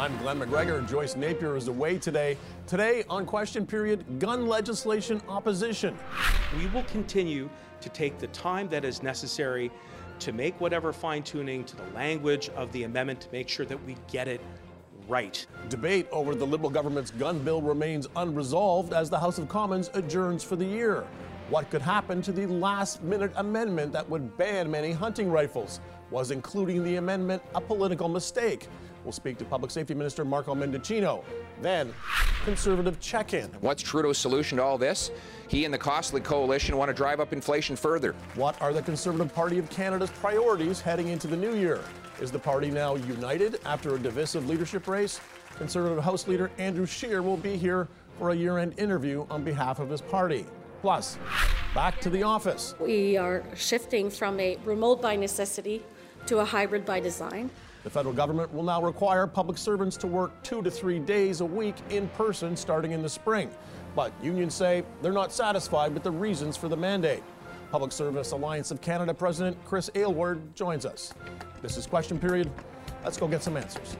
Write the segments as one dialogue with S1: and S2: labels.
S1: I'm Glenn McGregor. Joyce Napier is away today. Today on question period, gun legislation opposition.
S2: We will continue to take the time that is necessary to make whatever fine tuning to the language of the amendment to make sure that we get it right.
S1: Debate over the Liberal government's gun bill remains unresolved as the House of Commons adjourns for the year. What could happen to the last minute amendment that would ban many hunting rifles? Was including the amendment a political mistake? We'll speak to Public Safety Minister Marco Mendicino. Then, conservative check in.
S3: What's Trudeau's solution to all this? He and the costly coalition want to drive up inflation further.
S1: What are the Conservative Party of Canada's priorities heading into the new year? Is the party now united after a divisive leadership race? Conservative House Leader Andrew Scheer will be here for a year end interview on behalf of his party. Plus, back to the office.
S4: We are shifting from a remote by necessity to a hybrid by design.
S1: The federal government will now require public servants to work two to three days a week in person starting in the spring. But unions say they're not satisfied with the reasons for the mandate. Public Service Alliance of Canada President Chris Aylward joins us. This is Question Period. Let's go get some answers.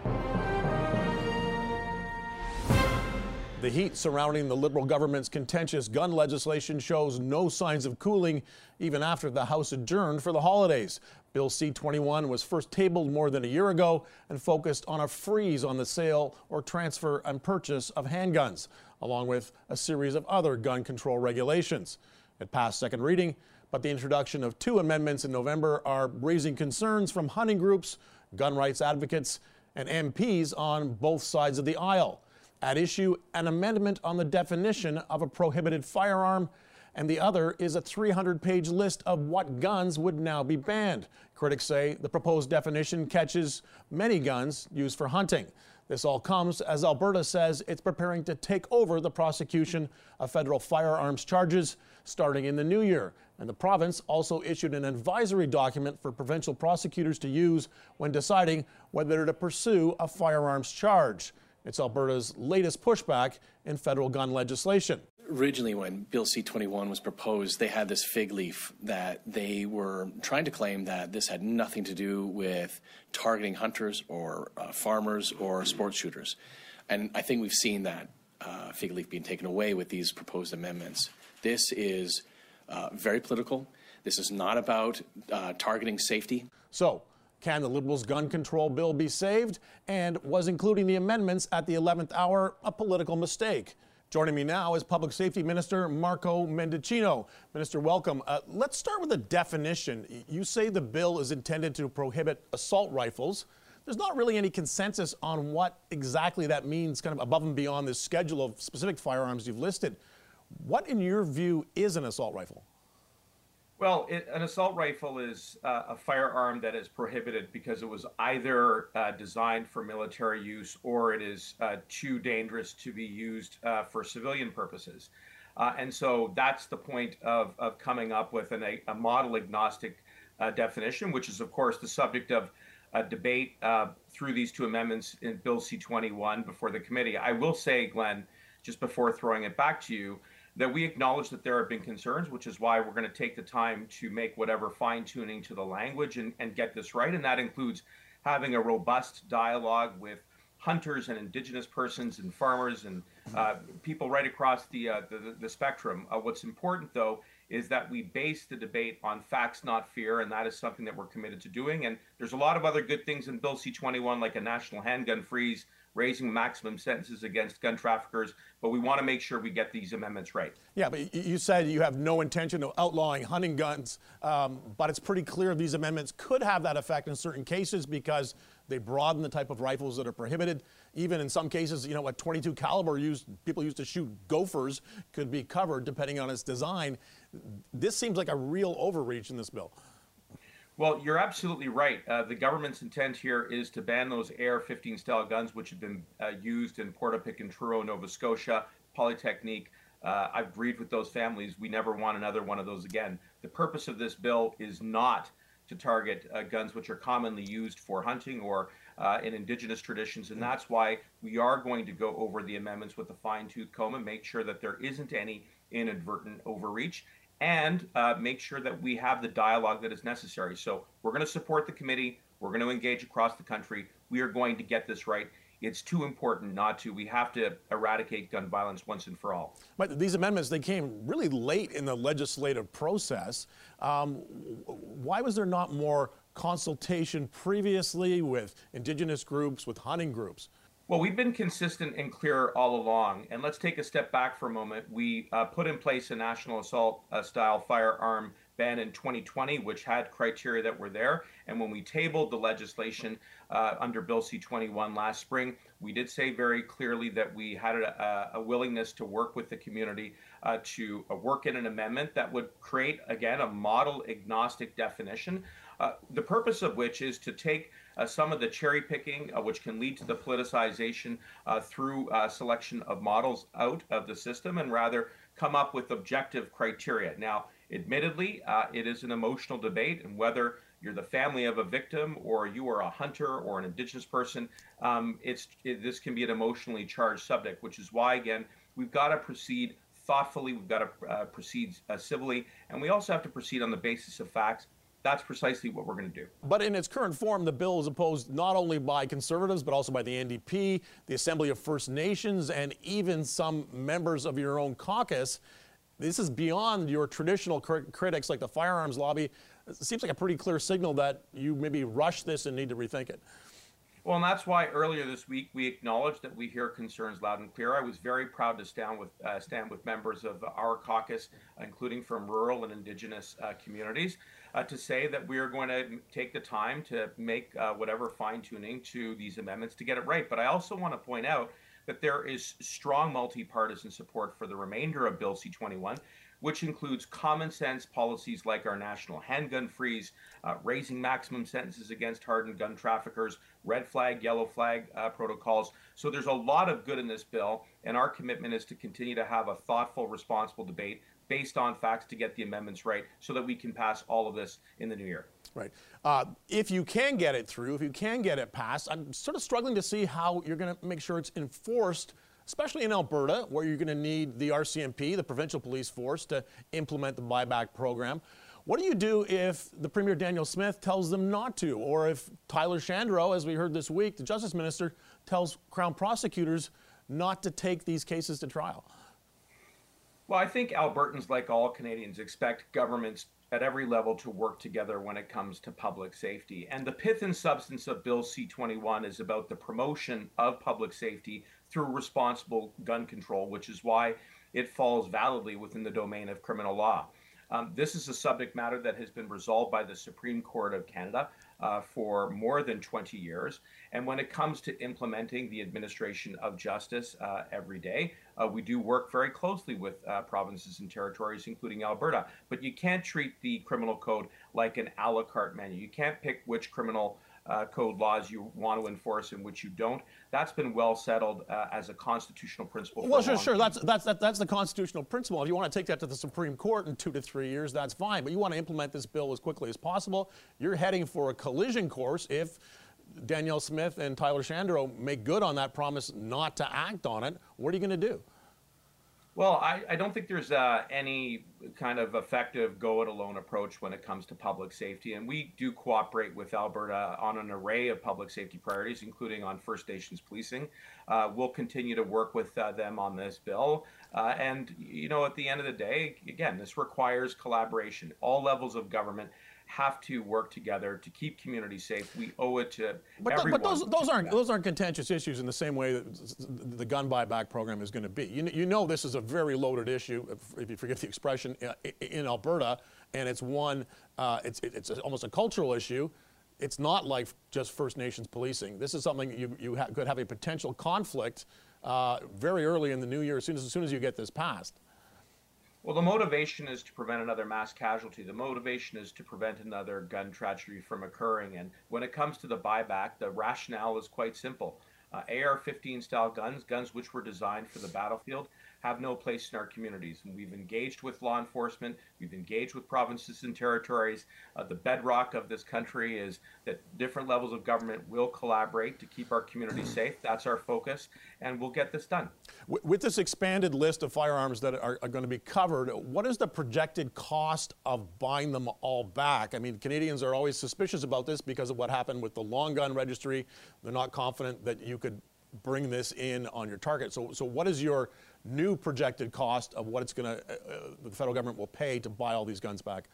S1: The heat surrounding the Liberal government's contentious gun legislation shows no signs of cooling even after the House adjourned for the holidays. Bill C 21 was first tabled more than a year ago and focused on a freeze on the sale or transfer and purchase of handguns, along with a series of other gun control regulations. It passed second reading, but the introduction of two amendments in November are raising concerns from hunting groups, gun rights advocates, and MPs on both sides of the aisle. At issue, an amendment on the definition of a prohibited firearm, and the other is a 300 page list of what guns would now be banned. Critics say the proposed definition catches many guns used for hunting. This all comes as Alberta says it's preparing to take over the prosecution of federal firearms charges starting in the new year. And the province also issued an advisory document for provincial prosecutors to use when deciding whether to pursue a firearms charge. It's Alberta's latest pushback in federal gun legislation.
S5: Originally, when Bill C 21 was proposed, they had this fig leaf that they were trying to claim that this had nothing to do with targeting hunters or uh, farmers or sports shooters. And I think we've seen that uh, fig leaf being taken away with these proposed amendments. This is uh, very political. This is not about uh, targeting safety.
S1: So, can the Liberals' gun control bill be saved? And was including the amendments at the 11th hour a political mistake? Joining me now is Public Safety Minister Marco Mendicino. Minister, welcome. Uh, let's start with a definition. You say the bill is intended to prohibit assault rifles. There's not really any consensus on what exactly that means, kind of above and beyond this schedule of specific firearms you've listed. What, in your view, is an assault rifle?
S6: Well, it, an assault rifle is uh, a firearm that is prohibited because it was either uh, designed for military use or it is uh, too dangerous to be used uh, for civilian purposes. Uh, and so that's the point of, of coming up with an, a, a model agnostic uh, definition, which is, of course, the subject of debate through these two amendments in Bill C 21 before the committee. I will say, Glenn, just before throwing it back to you, that we acknowledge that there have been concerns, which is why we're going to take the time to make whatever fine tuning to the language and, and get this right. And that includes having a robust dialogue with hunters and indigenous persons and farmers and uh, people right across the, uh, the, the, spectrum. Uh, what's important, though, is that we base the debate on facts, not fear, and that is something that we're committed to doing. And there's a lot of other good things in Bill C 21, like a national handgun freeze raising maximum sentences against gun traffickers, but we want to make sure we get these amendments right.
S1: Yeah, but you said you have no intention of outlawing hunting guns, um, but it's pretty clear these amendments could have that effect in certain cases because they broaden the type of rifles that are prohibited. Even in some cases, you know, a 22 caliber used people used to shoot gophers could be covered depending on its design. This seems like a real overreach in this bill.
S6: Well, you're absolutely right. Uh, the government's intent here is to ban those AR-15 style guns, which have been uh, used in Portapique and Truro, Nova Scotia, Polytechnique. Uh, I've breathed with those families. We never want another one of those again. The purpose of this bill is not to target uh, guns which are commonly used for hunting or uh, in indigenous traditions, and that's why we are going to go over the amendments with a fine-tooth comb and make sure that there isn't any inadvertent overreach and uh, make sure that we have the dialogue that is necessary. So we're going to support the committee. We're going to engage across the country. We are going to get this right. it's too important not to. We have to eradicate gun violence once and for all.
S1: But these amendments, they came really late in the legislative process. Um, why was there not more consultation previously with indigenous groups, with hunting groups?
S6: Well, we've been consistent and clear all along. And let's take a step back for a moment. We uh, put in place a national assault uh, style firearm ban in 2020, which had criteria that were there. And when we tabled the legislation uh, under Bill C 21 last spring, we did say very clearly that we had a, a willingness to work with the community uh, to uh, work in an amendment that would create, again, a model agnostic definition. Uh, the purpose of which is to take some of the cherry picking, uh, which can lead to the politicization uh, through uh, selection of models out of the system, and rather come up with objective criteria. Now, admittedly, uh, it is an emotional debate, and whether you're the family of a victim or you are a hunter or an indigenous person, um, it's it, this can be an emotionally charged subject, which is why, again, we've got to proceed thoughtfully, we've got to uh, proceed civilly, and we also have to proceed on the basis of facts that's precisely what we're going to do.
S1: But in its current form, the bill is opposed not only by conservatives, but also by the NDP, the Assembly of First Nations, and even some members of your own caucus. This is beyond your traditional cr- critics like the firearms lobby. It seems like a pretty clear signal that you maybe rush this and need to rethink it.
S6: Well, and that's why earlier this week we acknowledged that we hear concerns loud and clear. I was very proud to stand with uh, stand with members of our caucus, including from rural and indigenous uh, communities, uh, to say that we are going to take the time to make uh, whatever fine tuning to these amendments to get it right. But I also want to point out that there is strong multi-partisan support for the remainder of Bill C-21 which includes common sense policies like our national handgun freeze, uh, raising maximum sentences against hardened gun traffickers, red flag, yellow flag uh, protocols. So there's a lot of good in this bill, and our commitment is to continue to have a thoughtful, responsible debate based on facts to get the amendments right so that we can pass all of this in the new year.
S1: Right. Uh, if you can get it through, if you can get it passed, I'm sort of struggling to see how you're going to make sure it's enforced especially in Alberta, where you're going to need the RCMP, the provincial police force, to implement the buyback program. What do you do if the Premier Danielle Smith tells them not to, or if Tyler Shandro, as we heard this week, the Justice Minister, tells Crown prosecutors not to take these cases to trial?
S6: Well, I think Albertans, like all Canadians, expect governments at every level to work together when it comes to public safety. And the pith and substance of Bill C 21 is about the promotion of public safety through responsible gun control, which is why it falls validly within the domain of criminal law. Um, this is a subject matter that has been resolved by the Supreme Court of Canada uh, for more than 20 years. And when it comes to implementing the administration of justice uh, every day, uh, we do work very closely with uh, provinces and territories, including Alberta. But you can't treat the criminal code like an a la carte menu. You can't pick which criminal uh, code laws you want to enforce and which you don't. That's been well settled uh, as a constitutional principle.
S1: Well, sure, sure. That's that's that, that's the constitutional principle. If you want to take that to the Supreme Court in two to three years, that's fine. But you want to implement this bill as quickly as possible. You're heading for a collision course if Danielle Smith and Tyler Shandro make good on that promise not to act on it. What are you going to do?
S6: Well, I, I don't think there's uh, any kind of effective go it alone approach when it comes to public safety. And we do cooperate with Alberta on an array of public safety priorities, including on First Nations policing. Uh, we'll continue to work with uh, them on this bill. Uh, and, you know, at the end of the day, again, this requires collaboration. All levels of government have to work together to keep communities safe. We owe it to
S1: but
S6: everyone.
S1: but those, those aren't those aren't contentious issues in the same way that the gun buyback program is going to be. You, you know this is a very loaded issue, if you forget the expression, uh, in Alberta, and it's one. Uh, it's it's almost a cultural issue. It's not like just First Nations policing. This is something you you ha could have a potential conflict uh, very early in the new year, as soon as as soon as you get this passed.
S6: Well, the motivation is to prevent another mass casualty. The motivation is to prevent another gun tragedy from occurring. And when it comes to the buyback, the rationale is quite simple. Uh, AR 15 style guns, guns which were designed for the battlefield, have no place in our communities. And we've engaged with law enforcement, we've engaged with provinces and territories. Uh, the bedrock of this country is that different levels of government will collaborate to keep our communities safe. That's our focus, and we'll get this done.
S1: With this expanded list of firearms that are, are going to be covered, what is the projected cost of buying them all back? I mean, Canadians are always suspicious about this because of what happened with the long gun registry. They're not confident that you could bring this in on your target. So, so what is your new projected cost of what it's going to, uh, uh, the federal government will pay to buy all these guns back?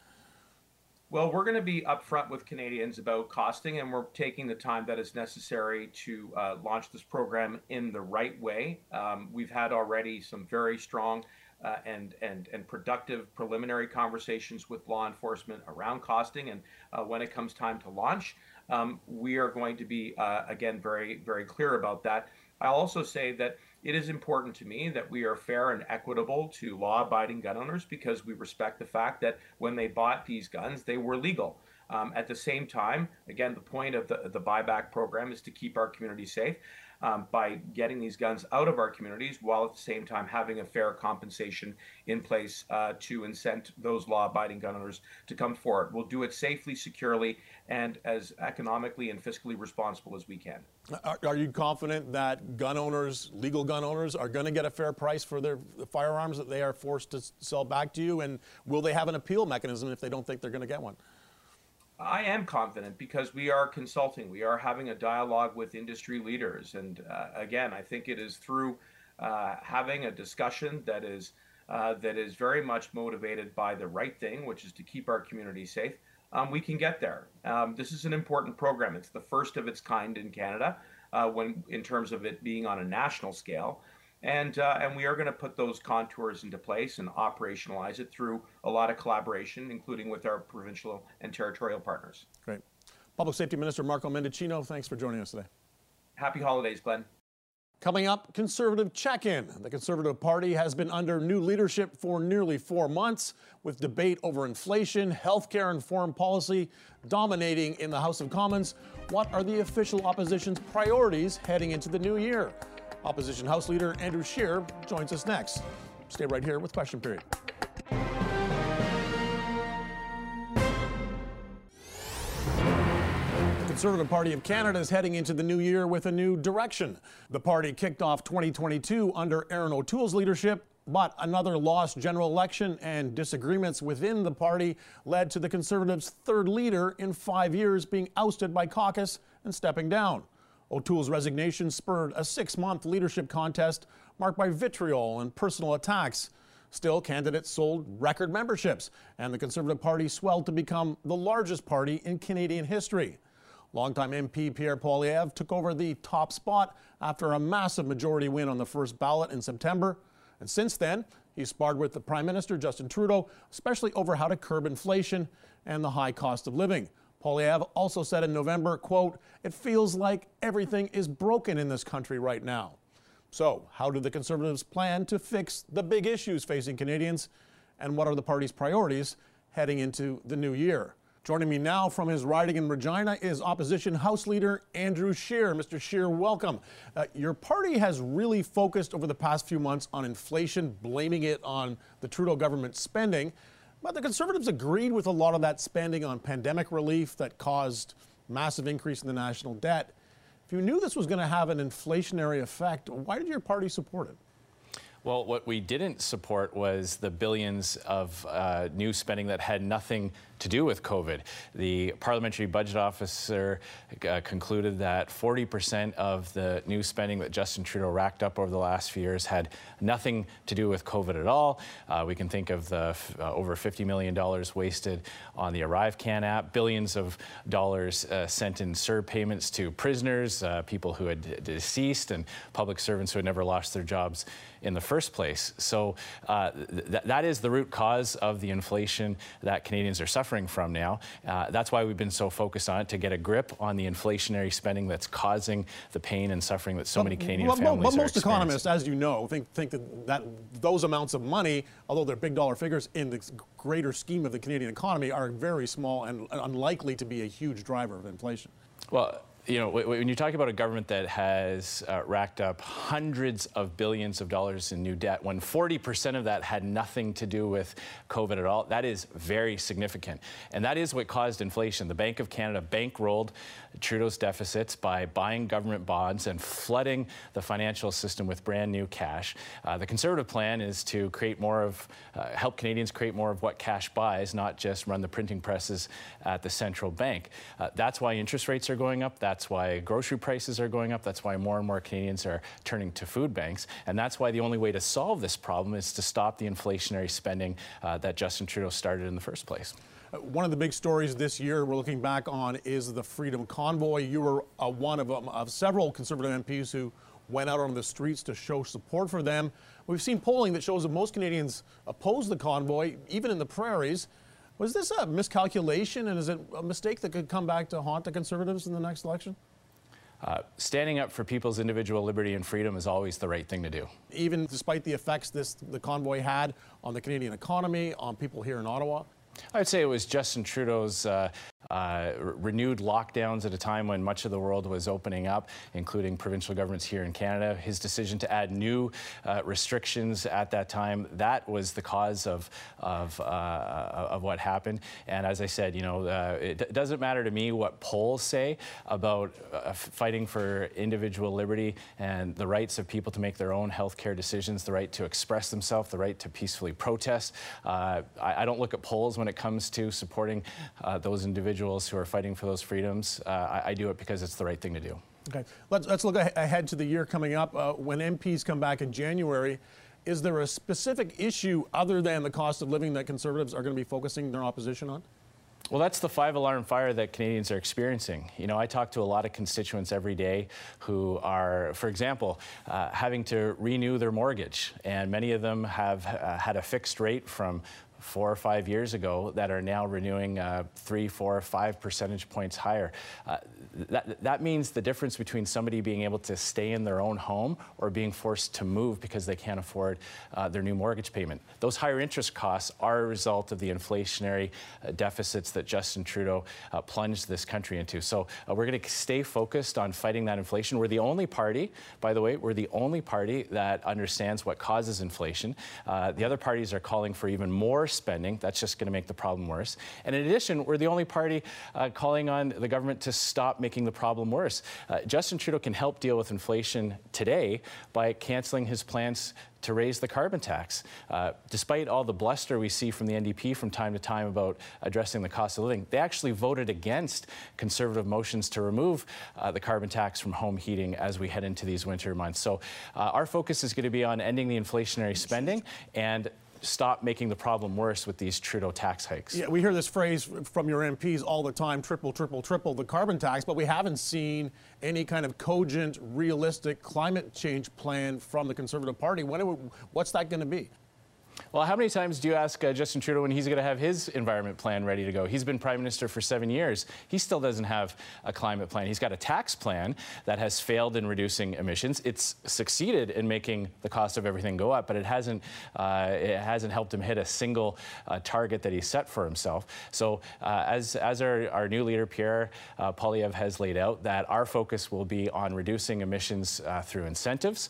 S6: Well, we're going to be upfront with Canadians about costing, and we're taking the time that is necessary to uh, launch this program in the right way. Um, we've had already some very strong uh, and, and, and productive preliminary conversations with law enforcement around costing. And uh, when it comes time to launch, um, we are going to be, uh, again, very, very clear about that. I'll also say that it is important to me that we are fair and equitable to law abiding gun owners because we respect the fact that when they bought these guns, they were legal. Um, at the same time, again, the point of the, the buyback program is to keep our community safe um, by getting these guns out of our communities while at the same time having a fair compensation in place uh, to incent those law abiding gun owners to come forward. We'll do it safely, securely, and as economically and fiscally responsible as we can.
S1: Are, are you confident that gun owners, legal gun owners, are going to get a fair price for their firearms that they are forced to sell back to you? And will they have an appeal mechanism if they don't think they're going to get one?
S6: I am confident because we are consulting. We are having a dialogue with industry leaders. And uh, again, I think it is through uh, having a discussion that is, uh, that is very much motivated by the right thing, which is to keep our community safe. Um, we can get there. Um, this is an important program. It's the first of its kind in Canada uh, when, in terms of it being on a national scale. And, uh, and we are going to put those contours into place and operationalize it through a lot of collaboration, including with our provincial and territorial partners.
S1: Great. Public Safety Minister Marco Mendicino, thanks for joining us today.
S6: Happy holidays, Glenn.
S1: Coming up, Conservative check in. The Conservative Party has been under new leadership for nearly four months, with debate over inflation, healthcare, and foreign policy dominating in the House of Commons. What are the official opposition's priorities heading into the new year? Opposition House Leader Andrew Scheer joins us next. Stay right here with Question Period. The Conservative Party of Canada is heading into the new year with a new direction. The party kicked off 2022 under Erin O'Toole's leadership, but another lost general election and disagreements within the party led to the Conservatives' third leader in five years being ousted by caucus and stepping down. O'Toole's resignation spurred a six month leadership contest marked by vitriol and personal attacks. Still, candidates sold record memberships, and the Conservative Party swelled to become the largest party in Canadian history. Longtime MP Pierre Poilievre took over the top spot after a massive majority win on the first ballot in September. And since then, he sparred with the Prime Minister Justin Trudeau, especially over how to curb inflation and the high cost of living. Poilievre also said in November, quote, it feels like everything is broken in this country right now. So, how do the Conservatives plan to fix the big issues facing Canadians? And what are the party's priorities heading into the new year? Joining me now from his riding in Regina is opposition House Leader Andrew Scheer. Mr. Scheer, welcome. Uh, your party has really focused over the past few months on inflation, blaming it on the Trudeau government spending. But the Conservatives agreed with a lot of that spending on pandemic relief that caused massive increase in the national debt. If you knew this was going to have an inflationary effect, why did your party support it?
S7: Well, what we didn't support was the billions of uh, new spending that had nothing to do with COVID. The parliamentary budget officer uh, concluded that 40% of the new spending that Justin Trudeau racked up over the last few years had nothing to do with COVID at all. Uh, we can think of the uh, over $50 million wasted on the ArriveCan app, billions of dollars uh, sent in CERB payments to prisoners, uh, people who had deceased, and public servants who had never lost their jobs in the first place. So uh, th- that is the root cause of the inflation that Canadians are suffering from now. Uh, that's why we've been so focused on it to get a grip on the inflationary spending that's causing the pain and suffering that so many Canadian
S1: well,
S7: families
S1: but most economists, as you know, think think that, that those amounts of money, although they're big dollar figures in the greater scheme of the Canadian economy, are very small and unlikely to be a huge driver of inflation.
S7: Well, you know, when you talk about a government that has uh, racked up hundreds of billions of dollars in new debt, when 40% of that had nothing to do with COVID at all, that is very significant. And that is what caused inflation. The Bank of Canada bankrolled Trudeau's deficits by buying government bonds and flooding the financial system with brand new cash. Uh, the Conservative plan is to create more of, uh, help Canadians create more of what cash buys, not just run the printing presses at the central bank. Uh, that's why interest rates are going up. That's That's why grocery prices are going up. That's why more and more Canadians are turning to food banks. And that's why the only way to solve this problem is to stop the inflationary spending uh, that Justin Trudeau started in the first place.
S1: Uh, one of the big stories this year we're looking back on is the Freedom Convoy. You were uh, one of, um, of several Conservative MPs who went out on the streets to show support for them. We've seen polling that shows that most Canadians oppose the convoy, even in the prairies. Was this a miscalculation and is it a mistake that could come back to haunt the Conservatives in the next election?
S7: Uh, standing up for people's individual liberty and freedom is always the right thing to do.
S1: Even despite the effects this the convoy had on the Canadian economy, on people here in Ottawa?
S7: I'd say it was Justin Trudeau's uh, uh, renewed lockdowns at a time when much of the world was opening up, including provincial governments here in Canada. His decision to add new uh, restrictions at that time, that was the cause of, of, uh, of what happened. And as I said, you know, uh, it doesn't matter to me what polls say about uh, fighting for individual liberty and the rights of people to make their own health care decisions, the right to express themselves, the right to peacefully protest. I, I, don't look at polls when it comes to supporting those individuals individuals who are fighting for those freedoms. Uh, I, I, do it because it's the right thing to do.
S1: Okay, let's, let's look ahead to the year coming up. Uh, when MPs come back in January, is there a specific issue other than the cost of living that Conservatives are going to be focusing their opposition on?
S7: Well, that's the five alarm fire that Canadians are experiencing. You know, I talk to a lot of constituents every day who are, for example, uh, having to renew their mortgage, and many of them have uh, had a fixed rate from four or five years ago that are now renewing uh, three, four, five percentage points higher. Uh, that, that means the difference between somebody being able to stay in their own home or being forced to move because they can't afford uh, their new mortgage payment. Those higher interest costs are a result of the inflationary uh, deficits that Justin Trudeau uh, plunged this country into. So uh, we're going to stay focused on fighting that inflation. We're the only party, by the way, we're the only party that understands what causes inflation. the other parties are calling for even more spending. That's just going to make the problem worse. And in addition, we're the only party uh, calling on the government to stop making the problem worse. Uh, Justin Trudeau can help deal with inflation today by canceling his plans to raise the carbon tax. Uh, despite all the bluster we see from the NDP from time to time about addressing the cost of living, they actually voted against conservative motions to remove uh, the carbon tax from home heating as we head into these winter months. So uh, our focus is going to be on ending the inflationary spending and stop making the problem worse with these Trudeau tax hikes.
S1: Yeah, we hear this phrase from your MPs all the time triple, triple, triple the carbon tax, but we haven't seen any kind of cogent, realistic climate change plan from the Conservative Party. When what's that going to be?
S7: Well, how many times do you ask uh, Justin Trudeau when he's going to have his environment plan ready to go? He's been prime minister for seven years. He still doesn't have a climate plan. He's got a tax plan that has failed in reducing emissions. It's succeeded in making the cost of everything go up, but it hasn't uh, it hasn't helped him hit a single uh, target that he set for himself. So, uh, as as our, our new leader Pierre uh, Poilievre has laid out, that our focus will be on reducing emissions uh, through incentives,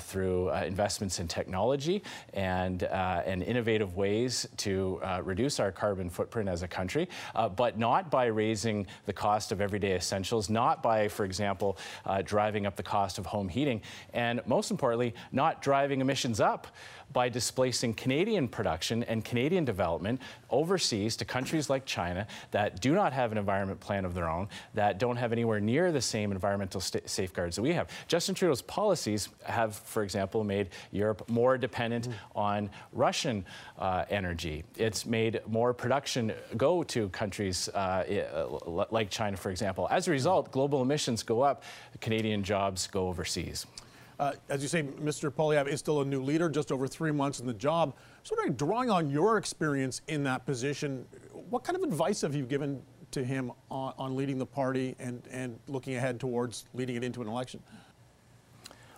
S7: through investments in technology, and uh, and innovative ways to uh, reduce our carbon footprint as a country, uh, but not by raising the cost of everyday essentials, not by, for example, uh, driving up the cost of home heating, and most importantly, not driving emissions up by displacing Canadian production and Canadian development overseas to countries like China that do not have an environment plan of their own, that don't have anywhere near the same environmental safeguards that we have. Justin Trudeau's policies have, for example, made Europe more dependent mm. on Russian uh, energy. It's made more production go to countries uh, like China, for example. As a result, global emissions go up, Canadian jobs go overseas.
S1: Uh, as you say, Mr. Poilievre is still a new leader, just over three months in the job. So, drawing on your experience in that position, what kind of advice have you given to him on, on leading the party and, and looking ahead towards leading it into an election?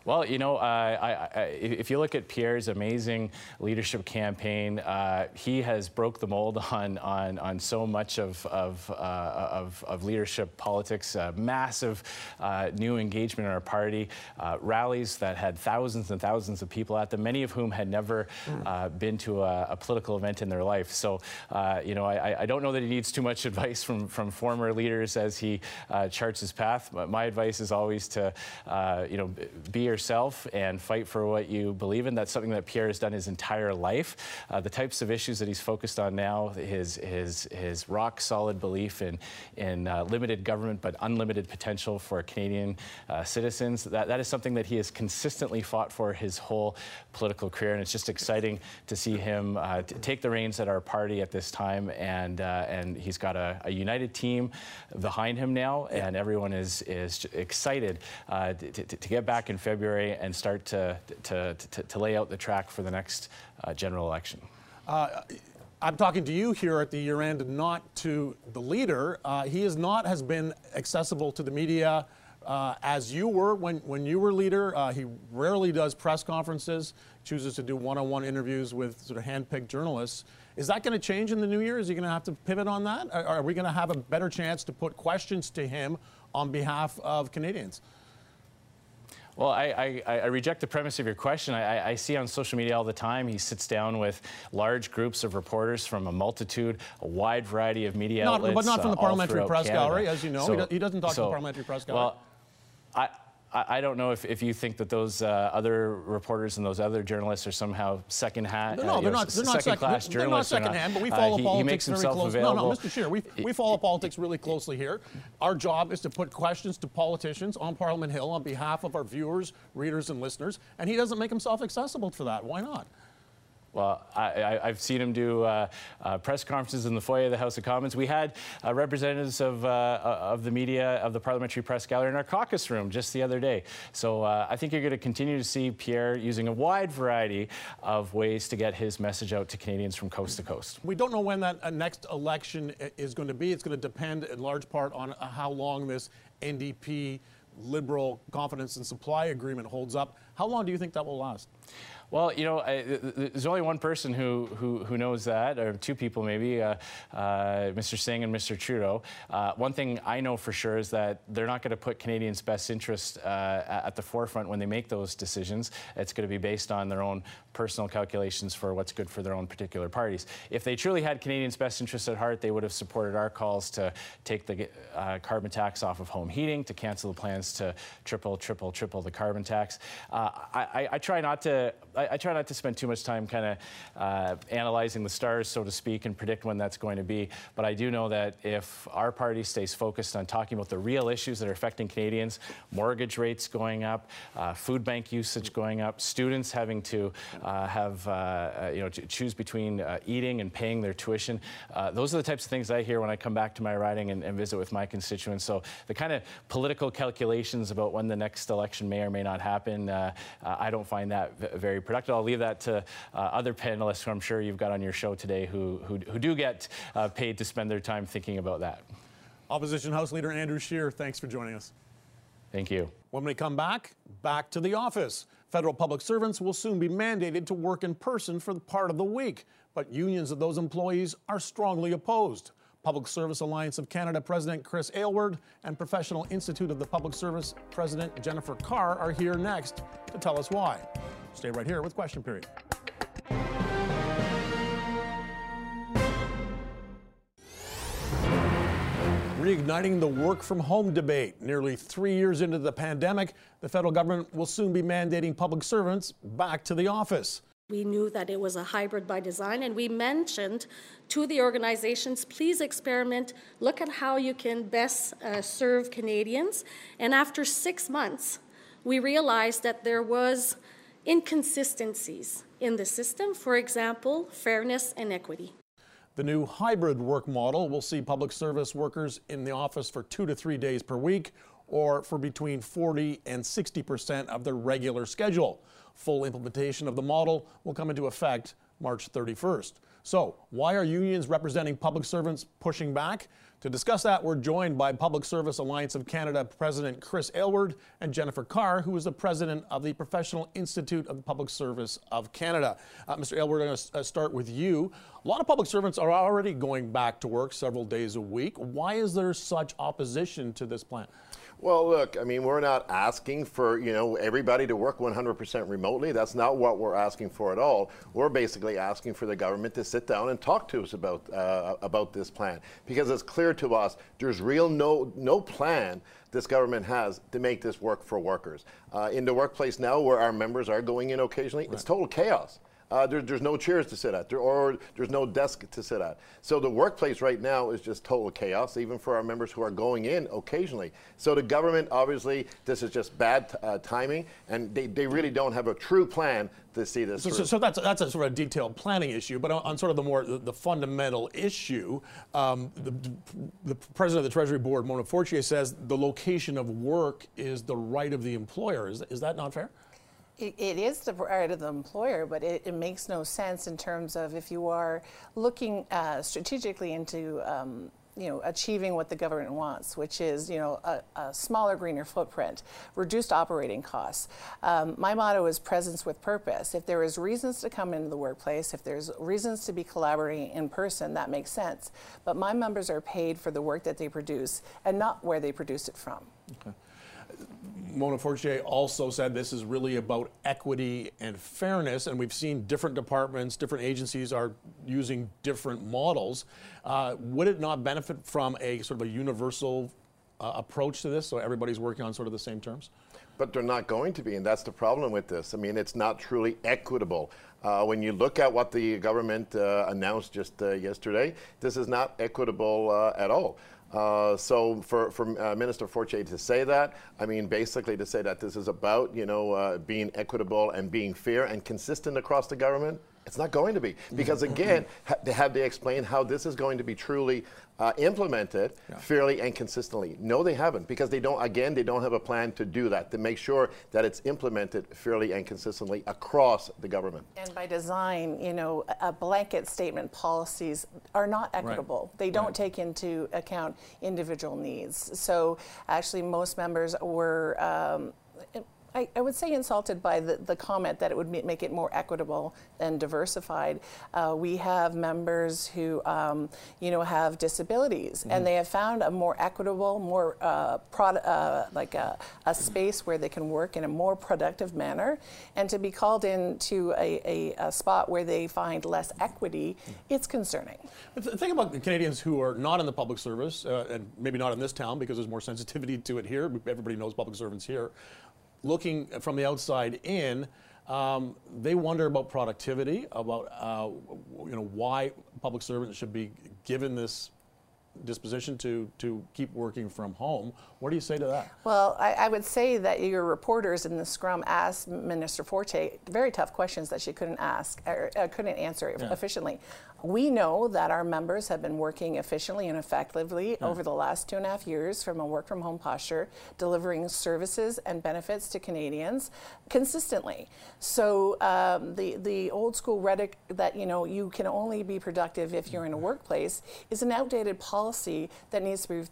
S7: Well, you know, uh, I, I, if you look at Pierre's amazing leadership campaign, uh, he has broke the mold on on, on so much of of, uh, of, of, leadership politics. Uh, massive uh, new engagement in our party, uh, rallies that had thousands and thousands of people at them, many of whom had never mm. been to a, a, political event in their life. So, you know, I, I, don't know that he needs too much advice from from former leaders as he charts his path. But my advice is always to, you know, be yourself and fight for what you believe in. That's something that Pierre has done his entire life. Uh, the types of issues that he's focused on now, his his his rock solid belief in in uh, limited government but unlimited potential for Canadian uh, citizens. That that is something that he has consistently fought for his whole political career, and it's just exciting to see him uh, take the reins at our party at this time. And uh, and he's got a, a, united team behind him now, and everyone is is excited uh, to, to, get back in February and start to to, to, to lay out the track for the next uh, general election.
S1: Uh, I'm talking to you here at the year end, not to the leader. Uh, he is not has been accessible to the media uh, as you were when, when you were leader. Uh, he rarely does press conferences, chooses to do one-on-one interviews with sort of hand-picked journalists. Is that going to change in the new year? Is he going to have to pivot on that? Are we going to have a better chance to put questions to him on behalf of Canadians?
S7: Well, I, I, I, reject the premise of your question. I, I, see on social media all the time he sits down with large groups of reporters from a multitude, a wide variety of media
S1: not,
S7: outlets.
S1: But not from the
S7: uh,
S1: Parliamentary Press
S7: Canada.
S1: Gallery, as you know. So, he, doesn't talk so, to the Parliamentary Press Gallery.
S7: Well, I, I don't know if, if you think that those uh, other reporters and those other journalists are somehow second hand.
S1: No, uh, they're, not, they're, not second class
S7: they're not
S1: second hand, but we uh, follow he, politics he very closely. No, no, Mr. Scheer, we, we follow politics really closely here. Our job is to put questions to politicians on Parliament Hill on behalf of our viewers, readers, and listeners, and he doesn't make himself accessible for that. Why not?
S7: Well, I, have seen him do uh, uh, press conferences in the foyer of the House of Commons. We had uh, representatives of, uh, of the media, of the Parliamentary Press Gallery in our caucus room just the other day. So uh, I think you're going to continue to see Pierre using a wide variety of ways to get his message out to Canadians from coast to coast.
S1: We don't know when that uh, next election is going to be. It's going to depend in large part on how long this NDP Liberal confidence and supply agreement holds up. How long do you think that will last?
S7: Well, you know, I, there's only one person who, who, who, knows that, or two people maybe, uh, uh, Mr. Singh and Mr. Trudeau. Uh, one thing I know for sure is that they're not going to put Canadians' best interest uh, at the forefront when they make those decisions. It's going to be based on their own personal calculations for what's good for their own particular parties. If they truly had Canadians' best interests at heart, they would have supported our calls to take the uh, carbon tax off of home heating, to cancel the plans to triple, triple, triple the carbon tax. Uh, I, I, try not to. I, I, try not to spend too much time kind of uh, analyzing the stars, so to speak, and predict when that's going to be. But I do know that if our party stays focused on talking about the real issues that are affecting Canadians, mortgage rates going up, uh, food bank usage going up, students having to uh, have, uh, uh, you know, choose between eating and paying their tuition, those are the types of things I hear when I come back to my riding and, and visit with my constituents. So the kind of political calculations about when the next election may or may not happen, I don't find that very productive. I'll leave that to uh, other panelists who I'm sure you've got on your show today who, who, who do get uh, paid to spend their time thinking about that.
S1: Opposition House Leader Andrew Scheer, thanks for joining us.
S7: Thank you.
S1: When we come back, back to the office. Federal public servants will soon be mandated to work in person for part of the week, but unions of those employees are strongly opposed. Public Service Alliance of Canada President Chris Aylward and Professional Institute of the Public Service President Jennifer Carr are here next to tell us why. Stay right here with Question Period. Reigniting the work from home debate. Nearly three years into the pandemic, the federal government will soon be mandating public servants back to the office.
S4: We knew that it was a hybrid by design, and we mentioned to the organizations please experiment, look at how you can best uh, serve Canadians. And after six months, we realized that there was inconsistencies in the system, for example, fairness and equity.
S1: The new hybrid work model will see public service workers in the office for two to three days per week or for between 40 and 60 percent of their regular schedule. Full implementation of the model will come into effect March 31st. So, why are unions representing public servants pushing back? To discuss that, we're joined by Public Service Alliance of Canada President Chris Aylward and Jennifer Carr, who is the president of the Professional Institute of the Public Service of Canada. Uh, Mr. Aylward, I'm going to uh, start with you. A lot of public servants are already going back to work several days a week. Why is there such opposition to this plan?
S8: Well, look, I mean, we're not asking for, you know, everybody to work 100% remotely. That's not what we're asking for at all. We're basically asking for the government to sit down and talk to us about uh, about this plan because it's clear to us there's real no no plan this government has to make this work for workers. Uh, in the workplace now where our members are going in occasionally, right. it's total chaos. Uh, there, there's no chairs to sit at, there, or there's no desk to sit at. So the workplace right now is just total chaos, even for our members who are going in occasionally. So the government, obviously, this is just bad uh, timing, and they, they really don't have a true plan to see this.
S1: So, so, so, that's that's a sort of detailed planning issue, but on, on sort of the more the, the fundamental issue, um, the, the, president of the Treasury Board, Mona Fortier, says the location of work is the right of the employer. Is is that not fair?
S9: It, it is the right of the employer, but it, it, makes no sense in terms of if you are looking uh, strategically into um, you know, achieving what the government wants, which is, you know, a, a smaller, greener footprint, reduced operating costs. Um, my motto is presence with purpose. If there is reasons to come into the workplace, if there's reasons to be collaborating in person, that makes sense. But my members are paid for the work that they produce and not where they produce it from. Okay.
S1: Mona Fortier also said this is really about equity and fairness, and we've seen different departments, different agencies are using different models. Uh, would it not benefit from a sort of a universal uh, approach to this, so everybody's working on sort of the same terms?
S8: But they're not going to be, and that's the problem with this. I mean, it's not truly equitable. Uh, when you look at what the government uh, announced just uh, yesterday, this is not equitable uh, at all. Uh, so for, for uh, Minister Fortier to say that, I mean, basically to say that this is about, you know, being equitable and being fair and consistent across the government, it's not going to be. Because again, ha- have they explained how this is going to be truly uh, implemented yeah. fairly and consistently? No, they haven't, because they don't. Again, they don't have a plan to do that to make sure that it's implemented fairly and consistently across the government.
S9: And by design, you know, a blanket statement policies are not equitable. Right. They don't right. take into account individual needs. So actually, most members were. Um, I, I, would say insulted by the, the comment that it would make it more equitable and diversified. Uh, we have members who, um, you know, have disabilities, mm-hmm. and they have found a more equitable, more uh, prod, uh, like a, a, space where they can work in a more productive manner. And to be called into a, a, a spot where they find less equity, mm-hmm. it's concerning.
S1: The thing about Canadians who are not in the public service, uh, and maybe not in this town because there's more sensitivity to it here. Everybody knows public servants here looking from the outside in, um, they wonder about productivity, about uh, you know why public servants should be given this disposition to, to keep working from home. What do you say to that?
S9: Well, I, I, would say that your reporters in the scrum asked Minister Fortier very tough questions that she couldn't ask, or, uh, couldn't answer yeah. efficiently. We know that our members have been working efficiently and effectively yeah. over the last two and a half years from a work from home posture, delivering services and benefits to Canadians consistently. So um, the, the old school rhetoric that, you know, you can only be productive if you're in a workplace is an outdated policy that needs to be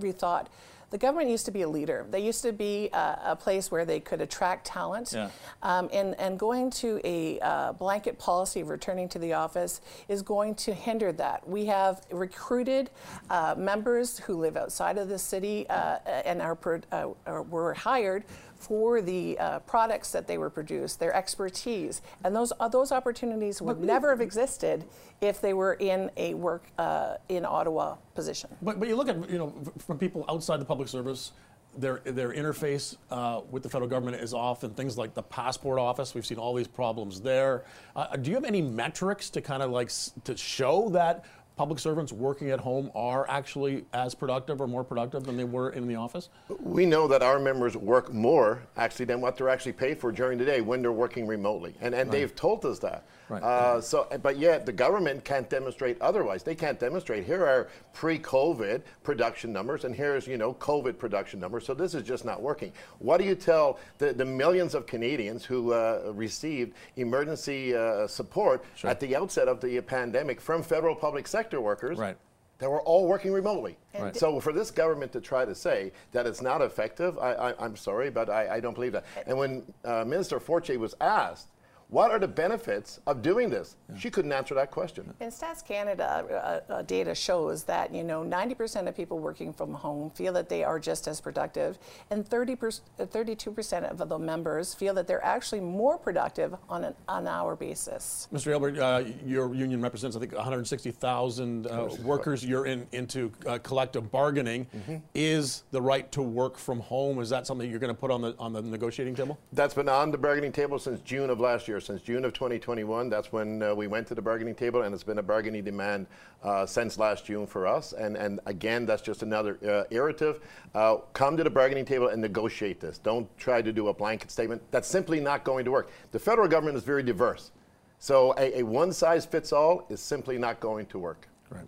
S9: rethought the government used to be a leader. They used to be a, a place where they could attract talent. Yeah. Um, and, and going to a uh, blanket policy of returning to the office is going to hinder that. We have recruited uh, members who live outside of the city uh, and are, uh, were hired for the uh, products that they were produced, their expertise, and those uh, those opportunities would but, never have existed if they were in a work uh, in Ottawa position.
S1: But but you look at you know from people outside the public service. Their, their interface uh, with the federal government is off, often things like the passport office. We've seen all these problems there. Uh, do you have any metrics to kind of like s- to show that public servants working at home are actually as productive or more productive than they were in the office?
S8: We know that our members work more actually than what they're actually paid for during the day when they're working remotely. And, and right. they've told us that. Right. Uh, so, but yet the government can't demonstrate otherwise. They can't demonstrate. Here are pre-COVID production numbers, and here's you know COVID production numbers. So this is just not working. What do you tell the, the millions of Canadians who uh, received emergency uh, support sure. at the outset of the pandemic from federal public sector? sector workers right. that were all working remotely. Right. So for this government to try to say that it's not effective, I, am sorry, but I, I, don't believe that. And when uh, Minister Fortier was asked What are the benefits of doing this? She couldn't answer that question.
S9: And Stats Canada uh, uh, data shows that you know 90% of people working from home feel that they are just as productive, and 30 32% of the members feel that they're actually more productive on an on-hour basis.
S1: Mr. Aylward, uh, your union represents I think 160,000 uh, workers. You're in into uh, collective bargaining. Mm-hmm. Is the right to work from home is that something you're going to put on the on the negotiating table?
S8: That's been on the bargaining table since June of last year, since June of 2021. That's when uh, we went to the bargaining table, and it's been a bargaining demand uh, since last June for us. And and again, that's just another uh, irritive. Uh, come to the bargaining table and negotiate this. Don't try to do a blanket statement. That's simply not going to work. The federal government is very diverse, so a, a one size fits all is simply not going to work.
S1: Right.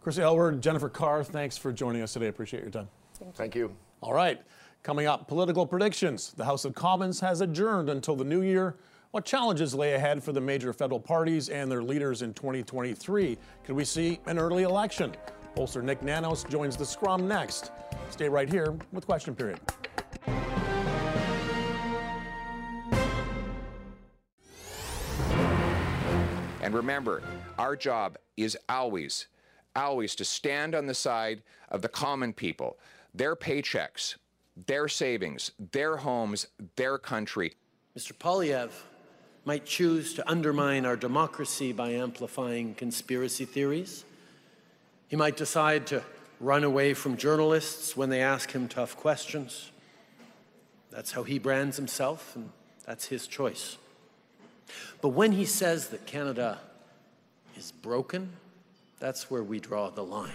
S1: Chris Aylward, Jennifer Carr, thanks for joining us today. Appreciate your time.
S8: Thank you. Thank you.
S1: All right. Coming up, political predictions. The House of Commons has adjourned until the new year. What challenges lay ahead for the major federal parties and their leaders in 2023? Could we see an early election? Pollster Nick Nanos joins the scrum next. Stay right here with Question Period.
S3: And remember, our job is always, always to stand on the side of the common people, their paychecks, their savings, their homes, their country.
S10: Mr. Poilievre might choose to undermine our democracy by amplifying conspiracy theories. He might decide to run away from journalists when they ask him tough questions. That's how he brands himself, and that's his choice. But when he says that Canada is broken, that's where we draw the line.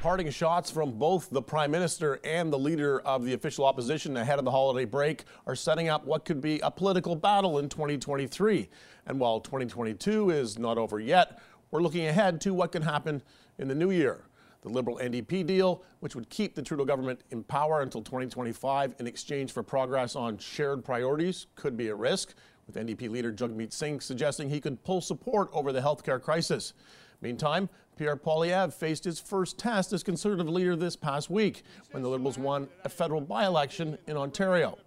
S1: Parting shots from both the Prime Minister and the leader of the official opposition ahead of the holiday break are setting up what could be a political battle in 2023. And while 2022 is not over yet, we're looking ahead to what can happen in the new year. The Liberal NDP deal, which would keep the Trudeau government in power until 2025 in exchange for progress on shared priorities, could be at risk, with NDP leader Jagmeet Singh suggesting he could pull support over the healthcare crisis. Meantime, Pierre Poilievre faced his first test as Conservative leader this past week when the Liberals won a federal by election in Ontario.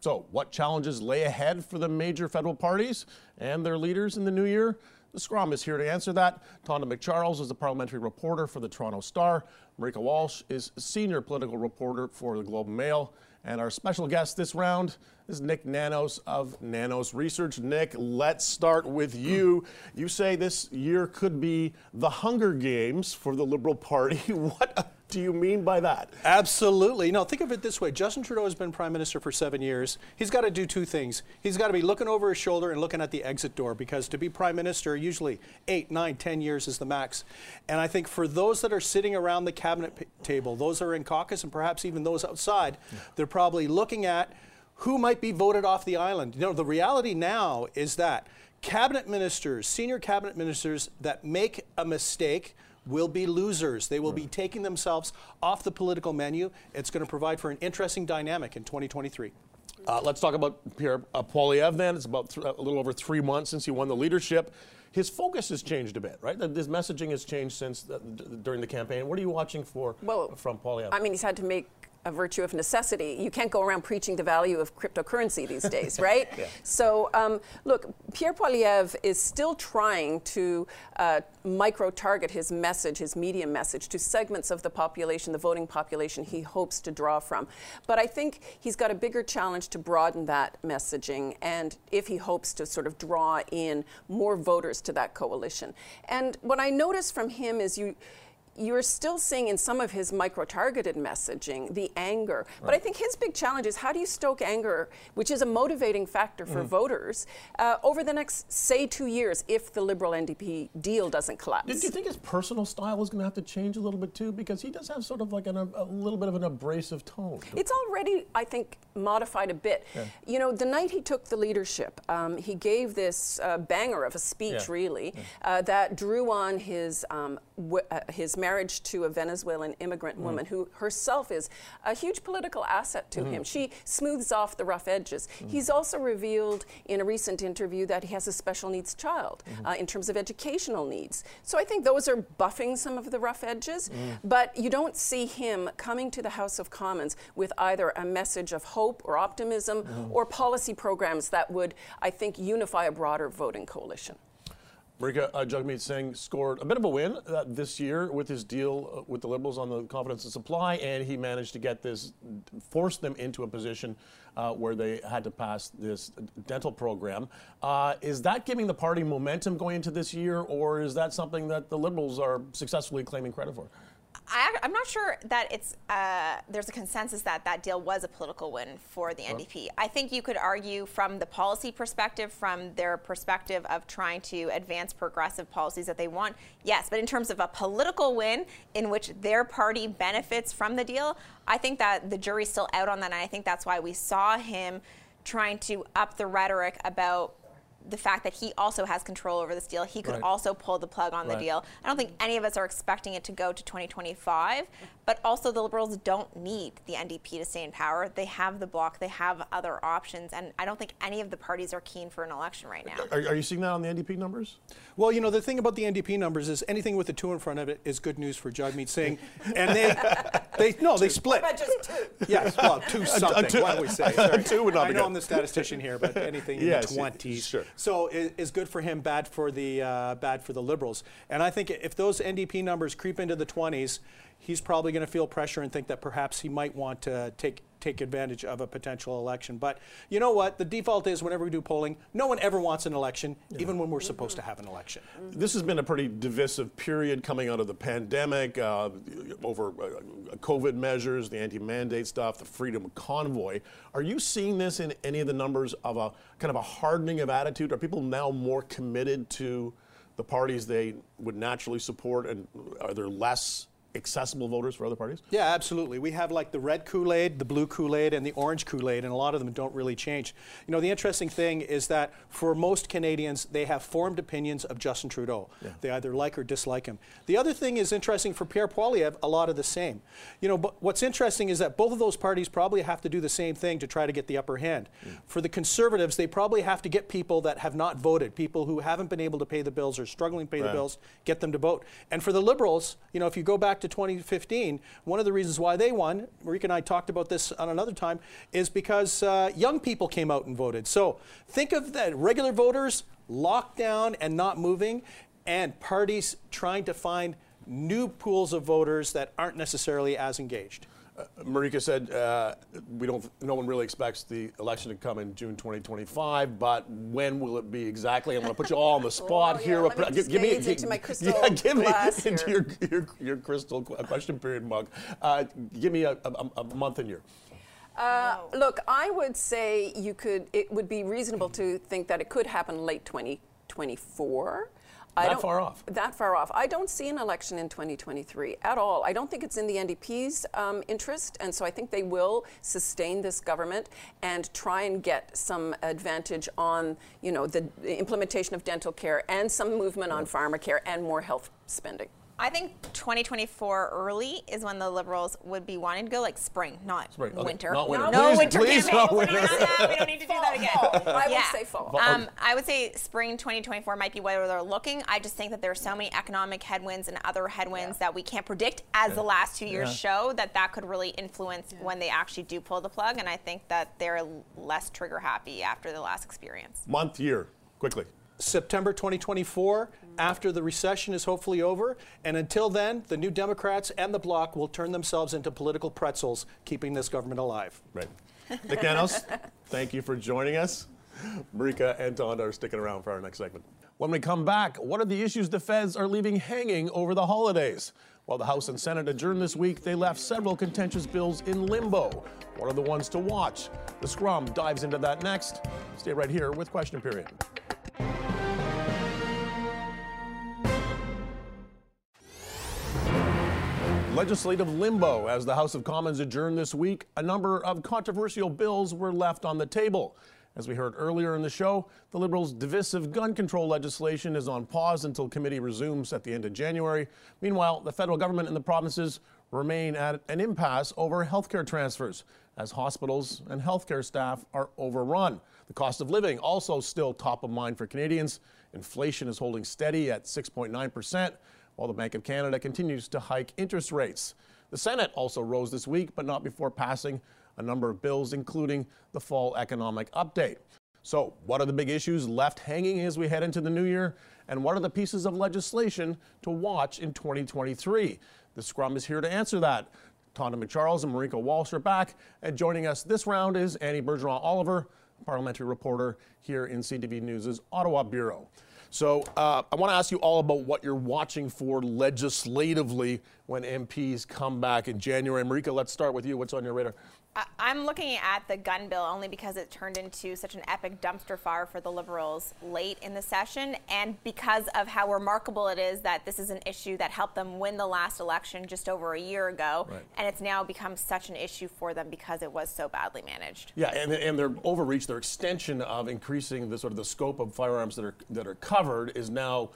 S1: So, what challenges lay ahead for the major federal parties and their leaders in the new year? The Scrum is here to answer that. Tonda MacCharles is the parliamentary reporter for the Toronto Star. Marieke Walsh is senior political reporter for the Globe and Mail. And our special guest this round is Nick Nanos of Nanos Research. Nick, let's start with you. You say this year could be the Hunger Games for the Liberal Party. What do you mean by that?
S11: Absolutely. No, think of it this way. Justin Trudeau has been prime minister for seven years. He's got to do two things. He's got to be looking over his shoulder and looking at the exit door because to be prime minister, usually eight, nine, ten years is the max. And I think for those that are sitting around the cabinet table, those that are in caucus and perhaps even those outside, yeah. they're probably looking at who might be voted off the island. You know, the reality now is that cabinet ministers, senior cabinet ministers that make a mistake, will be losers. They will right. be taking themselves off the political menu. It's going to provide for an interesting dynamic in 2023.
S1: Uh, let's talk about Pierre uh, Poilievre then. It's about th- a little over three months since he won the leadership. His focus has changed a bit, right? His messaging has changed since the, during the campaign. What are you watching for well, from Poilievre?
S12: I mean, he's had to make a virtue of necessity. You can't go around preaching the value of cryptocurrency these days, right? yeah. So, um, look, Pierre Poilievre is still trying to uh, micro target his message, his media message, to segments of the population, the voting population he hopes to draw from. But I think he's got a bigger challenge to broaden that messaging, and if he hopes to sort of draw in more voters to that coalition. And what I notice from him is you you're still seeing in some of his micro targeted messaging the anger. Right. But I think his big challenge is how do you stoke anger, which is a motivating factor for mm. voters, uh, over the next, say, two years if the Liberal NDP deal doesn't collapse?
S1: Do, do you think his personal style is going to have to change a little bit too? Because he does have sort of like an, a little bit of an abrasive tone.
S12: It's already, I think, modified a bit. Yeah. You know, the night he took the leadership, um, he gave this uh, banger of a speech, yeah. really, yeah. Uh, that drew on his, um, w- uh, his marriage to a Venezuelan immigrant
S13: Mm.
S12: woman who herself is a huge political asset to
S13: Mhm.
S12: him. She smooths off the rough edges. He's also revealed in a recent interview that he has a special needs child uh, in terms of educational needs. So I think those are buffing some of the rough edges,
S13: Mm.
S12: but you don't see him coming to the House of Commons with either a message of hope or optimism
S1: Mhm.
S12: or policy programs that would, I think, unify a broader voting coalition.
S1: Marieke uh, Singh scored a bit of a win uh, this year with his deal uh, with the Liberals on the confidence and supply, and he managed to get this, force them into a position uh, where they had to pass this dental program. Uh, is that giving the party momentum going into this year, or is that something that the Liberals are successfully claiming credit for?
S14: I, I'm not sure that it's uh, there's a consensus that that deal was a political win for the NDP. I think you could argue from the policy perspective, from their perspective of trying to advance progressive policies that they want, yes. But in terms of a political win in which their party benefits from the deal, I think that the jury's still out on that, and I think that's why we saw him trying to up the rhetoric about the fact that he also has control over this deal. He could
S13: Right.
S14: also pull the plug on
S13: Right.
S14: the deal. I don't think any of us are expecting it to go to 2025, but also the Liberals don't need the NDP to stay in power. They have the bloc, they have other options, and I don't think any of the parties are keen for an election right now.
S1: Are, are you seeing that on the NDP numbers?
S11: Well, you know, the thing about the NDP numbers is anything with a two in front of it is good news for Jagmeet Singh. And they, they no, they split.
S12: just two?
S11: Yes, well, two
S1: A- a
S11: something.
S1: two-
S11: why don't we say?
S1: a two would not
S11: I
S1: be
S11: know
S1: good.
S11: I'm the statistician here, but anything
S1: Yes,
S11: in the twenties.
S1: sure.
S11: So is, is good for him, bad for the uh, bad for the Liberals. And I think if those NDP numbers creep into the twenties, he's probably going to feel pressure and think that perhaps he might want to take take advantage of a potential election. But you know what? The default is whenever we do polling, no one ever wants an election, even when we're supposed to have an election.
S1: This has been a pretty divisive period coming out of the pandemic, uh, over uh, COVID measures, the anti-mandate stuff, the freedom convoy. Are you seeing this in any of the numbers of a kind of a hardening of attitude? Are people now more committed to the parties they would naturally support, and are there less accessible voters for other parties?
S11: Yeah, absolutely. We have like the red Kool Aid, the blue Kool Aid, and the orange Kool Aid, and a lot of them don't really change. You know, the interesting thing is that for most Canadians, they have formed opinions of Justin Trudeau. They either like or dislike him. The other thing is interesting for Pierre Poilievre, a lot of the same. You know, but what's interesting is that both of those parties probably have to do the same thing to try to get the upper hand. Mm. For the Conservatives, they probably have to get people that have not voted, people who haven't been able to pay the bills or struggling to pay
S13: Right.
S11: the bills, get them to vote. And for the Liberals, you know, if you go back to 2015, one of the reasons why they won, Marieke and I talked about this on another time, is because uh, young people came out and voted. So think of the regular voters locked down and not moving, and parties trying to find new pools of voters that aren't necessarily as engaged.
S1: Marieke said uh, we don't. No one really expects the election to come in June 2025. But when will it be exactly? I'm going to put you all on the spot
S12: Oh, yeah,
S1: here.
S12: let me just gaze into my crystal
S1: yeah, give me into
S12: here.
S1: your, your your crystal qu- question period mug. Uh, give me a, a, a month and year.
S12: Uh, Look, I would say you could. It would be reasonable to think that it could happen late 2024. I don't-
S1: far off?
S12: That far off. I don't see an election in 2023 at all. I don't think it's in the NDP's um, interest, and so I think they will sustain this government and try and get some advantage on, you know, the, the implementation of dental care and some movement on pharmacare and more health spending.
S14: I think 2024 early is when the Liberals would be wanting to go, like spring, not
S1: Spring, okay.
S14: winter.
S1: Not winter.
S14: No
S1: Please-
S14: winter
S1: please
S14: campaign.
S1: not
S14: We
S1: winter.
S14: don't. We don't need to do that again.
S12: I would say fall.
S14: Um, I would say spring 2024 might be where they're looking. I just think that there are so many economic headwinds and other headwinds that we can't predict, as the last two years
S1: Yeah.
S14: show, that that could really influence when they actually do pull the plug. And I think that they're less trigger happy after the last experience.
S1: Month, year, quickly.
S11: September 2024, after the recession is hopefully over. And until then, the New Democrats and the Bloc will turn themselves into political pretzels, keeping this government alive.
S1: Right. Nick thank you for joining us. Marieke and Tonda are sticking around for our next segment. When we come back, what are the issues the feds are leaving hanging over the holidays? While the House and Senate adjourned this week, they left several contentious bills in limbo. What are the ones to watch? The Scrum dives into that next. Stay right here with Question Period. Legislative limbo. As the House of Commons adjourned this week, a number of controversial bills were left on the table. As we heard earlier in the show, the Liberals' divisive gun control legislation is on pause until committee resumes at the end of January. Meanwhile, the federal government and the provinces remain at an impasse over healthcare transfers as hospitals and healthcare staff are overrun. The cost of living also still top of mind for Canadians. Inflation is holding steady at 6.9%, while the Bank of Canada continues to hike interest rates. The Senate also rose this week, but not before passing a number of bills, including the fall economic update. So, what are the big issues left hanging as we head into the new year? And what are the pieces of legislation to watch in 2023? The Scrum is here to answer that. Tonda MacCharles and Marieke Walsh are back, and joining us this round is Annie Bergeron Oliver, parliamentary reporter here in CTV News' Ottawa Bureau. So uh, I want to ask you all about what you're watching for legislatively when MPs come back in January. Marieke, let's start with you. What's on your radar?
S14: I'm looking at the gun bill only because it turned into such an epic dumpster fire for the Liberals late in the session, and because of how remarkable it is that this is an issue that helped them win the last election just over a year ago, right. and it's now become such an issue for them because it was so badly managed.
S1: Yeah, and, and their overreach, their extension of increasing the sort of the scope of firearms that are that are covered is now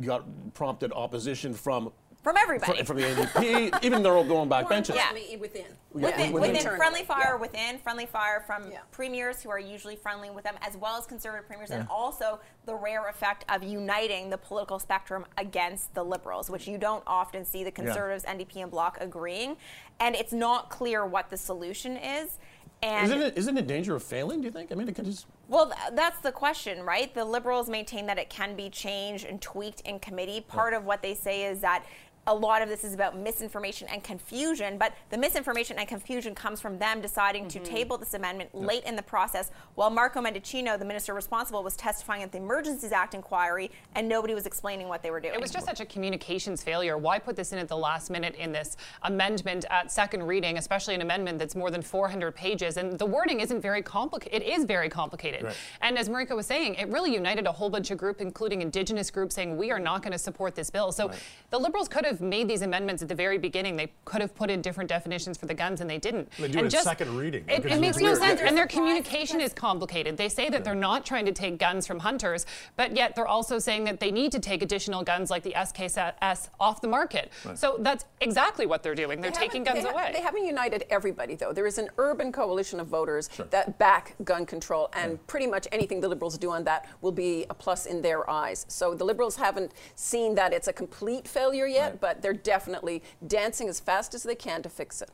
S1: got prompted opposition from
S14: from everybody.
S1: From, from the NDP, even they're all going back benches.
S12: Yeah, within.
S14: Within, within, within friendly fire, yeah. within friendly fire from yeah. premiers who are usually friendly with them, as well as conservative premiers, yeah. and also the rare effect of uniting the political spectrum against the liberals, which you don't often see the conservatives, NDP, and Bloc agreeing. And it's not clear what the solution is. And
S1: isn't it isn't it danger of failing? Do you think? I mean, it could just.
S14: Well, th- that's the question, right? The liberals maintain that it can be changed and tweaked in committee. Part of what they say is that a lot of this is about misinformation and confusion, but the misinformation and confusion comes from them deciding mm-hmm. to table this amendment yep. late in the process while Marco Mendicino, the minister responsible, was testifying at the Emergencies Act inquiry and nobody was explaining what they were doing.
S13: It was just such a communications failure. Why put this in at the last minute in this amendment at second reading, especially an amendment that's more than 400 pages? And the wording isn't very complicated. It is very complicated. Right. And as Marieke was saying, it really united a whole bunch of groups, including Indigenous groups, saying we are not going to support this bill. So right. the Liberals could have have made these amendments at the very beginning. They could have put in different definitions for the guns, and they didn't.
S1: They do and it just, second reading.
S13: It, it makes no sense, and their communication is complicated. They say that yeah. they're not trying to take guns from hunters, but yet they're also saying that they need to take additional guns like the SKS off the market. Right. So that's exactly what they're doing. They're they taking guns
S12: they
S13: away.
S12: they haven't united everybody, though. There is an urban coalition of voters sure. that back gun control, and yeah. pretty much anything the Liberals do on that will be a plus in their eyes. So the Liberals haven't seen that it's a complete failure yet, right. But they're definitely dancing as fast as they can to fix it.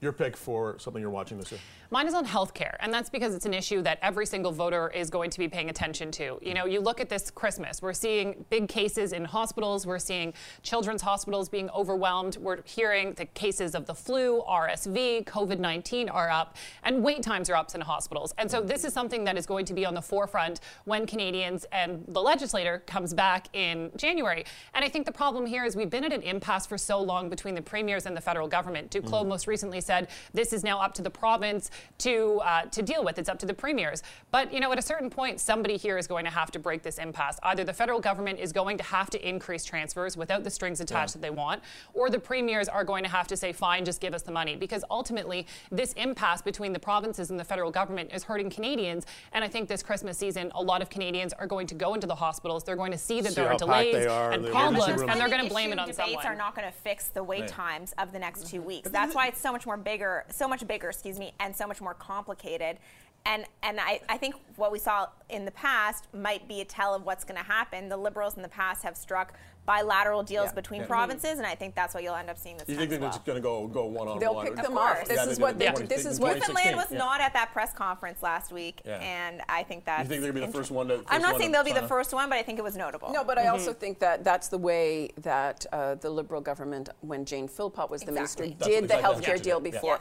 S1: Your pick for something you're watching this year?
S13: Mine is on healthcare, and that's because it's an issue that every single voter is going to be paying attention to. You know, you look at this Christmas, we're seeing big cases in hospitals, we're seeing children's hospitals being overwhelmed, we're hearing the cases of the flu, RSV, COVID 19 are up, and wait times are up in hospitals. And so this is something that is going to be on the forefront when Canadians and the legislator comes back in January. And I think the problem here is we've been at an impasse for so long between the premiers and the federal government. Duclos mm. most recently said this is now up to the province to uh, to deal with. It's up to the premiers. But you know, at a certain point, somebody here is going to have to break this impasse. Either the federal government is going to have to increase transfers without the strings attached yeah. that they want, or the premiers are going to have to say, "Fine, just give us the money." Because ultimately, this impasse between the provinces and the federal government is hurting Canadians. And I think this Christmas season, a lot of Canadians are going to go into the hospitals. They're going to see that see there are delays
S1: are,
S13: and problems, and they're going to blame it on
S14: debates
S13: someone.
S14: Debates are not going to fix the wait right. times of the next two weeks. That's why it's so much more bigger, so much bigger, excuse me, and so much more complicated. And, and I, I think what we saw in the past might be a tell of what's going to happen. The Liberals in the past have struck bilateral deals yeah. between yeah. provinces, and I think that's what you'll end up seeing this
S1: you
S14: time.
S1: You think
S14: they're
S1: well. just going to go go one on
S12: They'll
S1: one?
S12: They'll pick them off. This is what they. This is what
S14: Newfoundland was not at that press conference last week, and I think that's.
S1: You think they're going to be the first one to?
S14: I'm not saying they'll be the first one, but I think it was notable.
S12: No, but I mm-hmm. also think that that's the way that uh, the Liberal government, when Jane Philpott was the minister, did the health care deal before.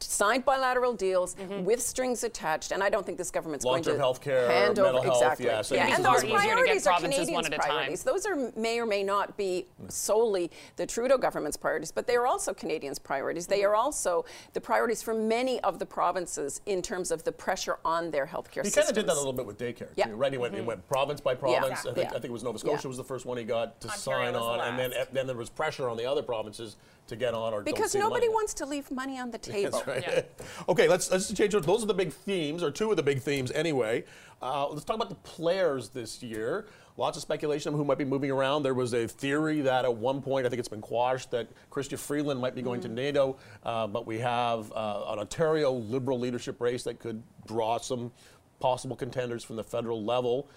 S12: Signed bilateral deals mm-hmm. with strings attached, and I don't think this government's going to
S1: health care,
S12: hand
S1: over
S12: health, exactly.
S1: Yeah,
S12: yeah. and those priorities are Canadians' priorities. Those are may or may not be solely the Trudeau government's priorities, but they are also Canadians' priorities. They are also the priorities for many of the provinces in terms of the pressure on their healthcare
S1: he
S12: systems.
S1: He kind of did that a little bit with daycare,
S12: yeah.
S1: too, right? He went, mm-hmm. he went province by province. Yeah. I, think, yeah. I think it was Nova Scotia was the first one he got to
S14: Ontario
S1: sign on,
S14: the
S1: and then, then there was pressure on the other provinces to get on or don't
S12: Because nobody
S1: money.
S12: wants to leave money on the table.
S1: That's right. okay, let's let's change. it. Those are the big themes, or two of the big themes, anyway. Uh, let's talk about the players this year. Lots of speculation of who might be moving around. There was a theory that at one point, I think it's been quashed, that Chrystia Freeland might be going to NATO. Uh, but we have uh, an Ontario Liberal leadership race that could draw some possible contenders from the federal level.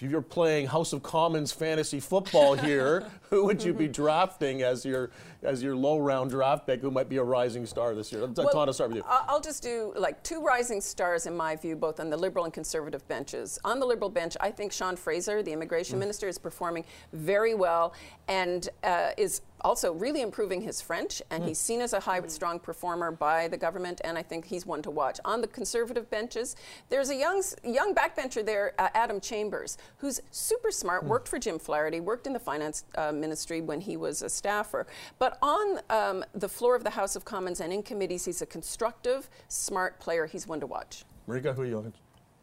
S1: If you're playing House of Commons fantasy football here, who would you be drafting as your as your low round draft pick? Who might be a rising star this year?
S12: Well,
S1: Tonda, start with you.
S12: I'll just do like two rising stars in my view, both on the Liberal and Conservative benches. On the Liberal bench, I think Sean Fraser, the immigration
S1: Mm.
S12: minister, is performing very well and uh, is also really improving his French. And
S1: Mm.
S12: he's seen as a high, strong performer by the government, and I think he's one to watch. On the Conservative benches, there's a young young backbencher there, uh, Adam Chambers, who's super smart,
S1: Mm.
S12: worked for Jim Flaherty, worked in the finance uh, ministry when he was a staffer. But on um, the floor of the House of Commons and in committees, he's a constructive, smart player. He's one to watch.
S1: Marieke, who are you looking?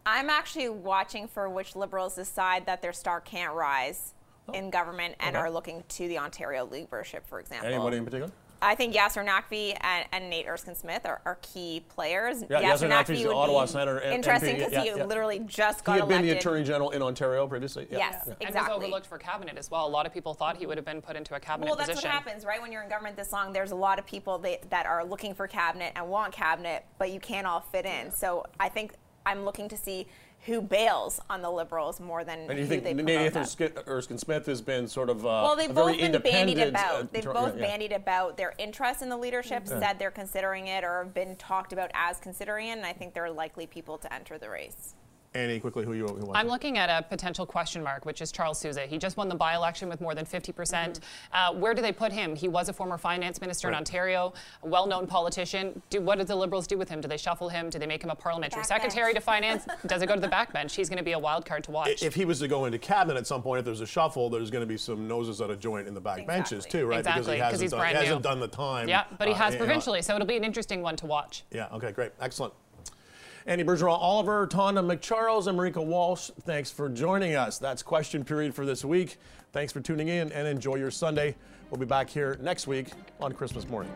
S14: I'm actually watching for which Liberals decide that their star can't rise Oh. in government and
S1: Oh. Okay.
S14: are looking to the Ontario leadership, for example.
S1: Anybody in particular?
S14: I think Yasir Naqvi and, and Nate Erskine Smith are, are key players.
S1: Yeah, Yasir Naqvi's the
S14: would
S1: Ottawa
S14: be
S1: Senator and
S14: interesting because
S1: yeah,
S14: he
S1: yeah.
S14: literally just got
S1: he had been
S14: elected.
S1: the Attorney General in Ontario previously. Yeah.
S14: Yes,
S1: Yeah.
S13: And
S14: exactly.
S13: was overlooked for cabinet as well. A lot of people thought he would have been put into a cabinet
S14: Well, that's
S13: position.
S14: what happens, right? When you're in government this long, there's a lot of people that, that are looking for cabinet and want cabinet, but you can't all fit in. So I think I'm looking to see who bails on the Liberals more than
S1: And you think
S14: they them.
S1: Erskine, Smith has been sort of uh,
S14: Well, they've both been bandied about.
S1: uh,
S14: they've both
S1: yeah.
S14: bandied about their interest in the leadership,
S1: Yeah.
S14: said they're considering it, or have been talked about as considering it. And I think they're likely people to enter the race.
S1: Annie, quickly, who you who want?
S13: I'm looking at a potential question mark, which is Charles Sousa. He just won the by-election with more than 50%. percent Uh, where do they put him? He was a former finance minister in Ontario, a well-known politician. Do, what do the Liberals do with him? Do they shuffle him? Do they make him a parliamentary
S14: Backbench.
S13: secretary to finance? Does it go to the backbench? He's going to be a wild card to watch.
S1: If he was to go into cabinet at some point, if there's a shuffle, there's going to be some noses out of joint in the back benches too, right?
S13: Exactly,
S1: because he
S13: 'cause
S1: hasn't,
S13: he's
S1: done,
S13: brand
S1: he hasn't
S13: new.
S1: done the time.
S13: yeah, but he
S1: uh,
S13: has
S1: you know.
S13: provincially, so it'll be an interesting one to watch.
S1: Yeah. Okay. Great. Excellent. Andy Bergeron, Oliver, Tonda MacCharles, and Marieke Walsh, thanks for joining us. That's question period for this week. Thanks for tuning in and enjoy your Sunday. We'll be back here next week on Christmas morning.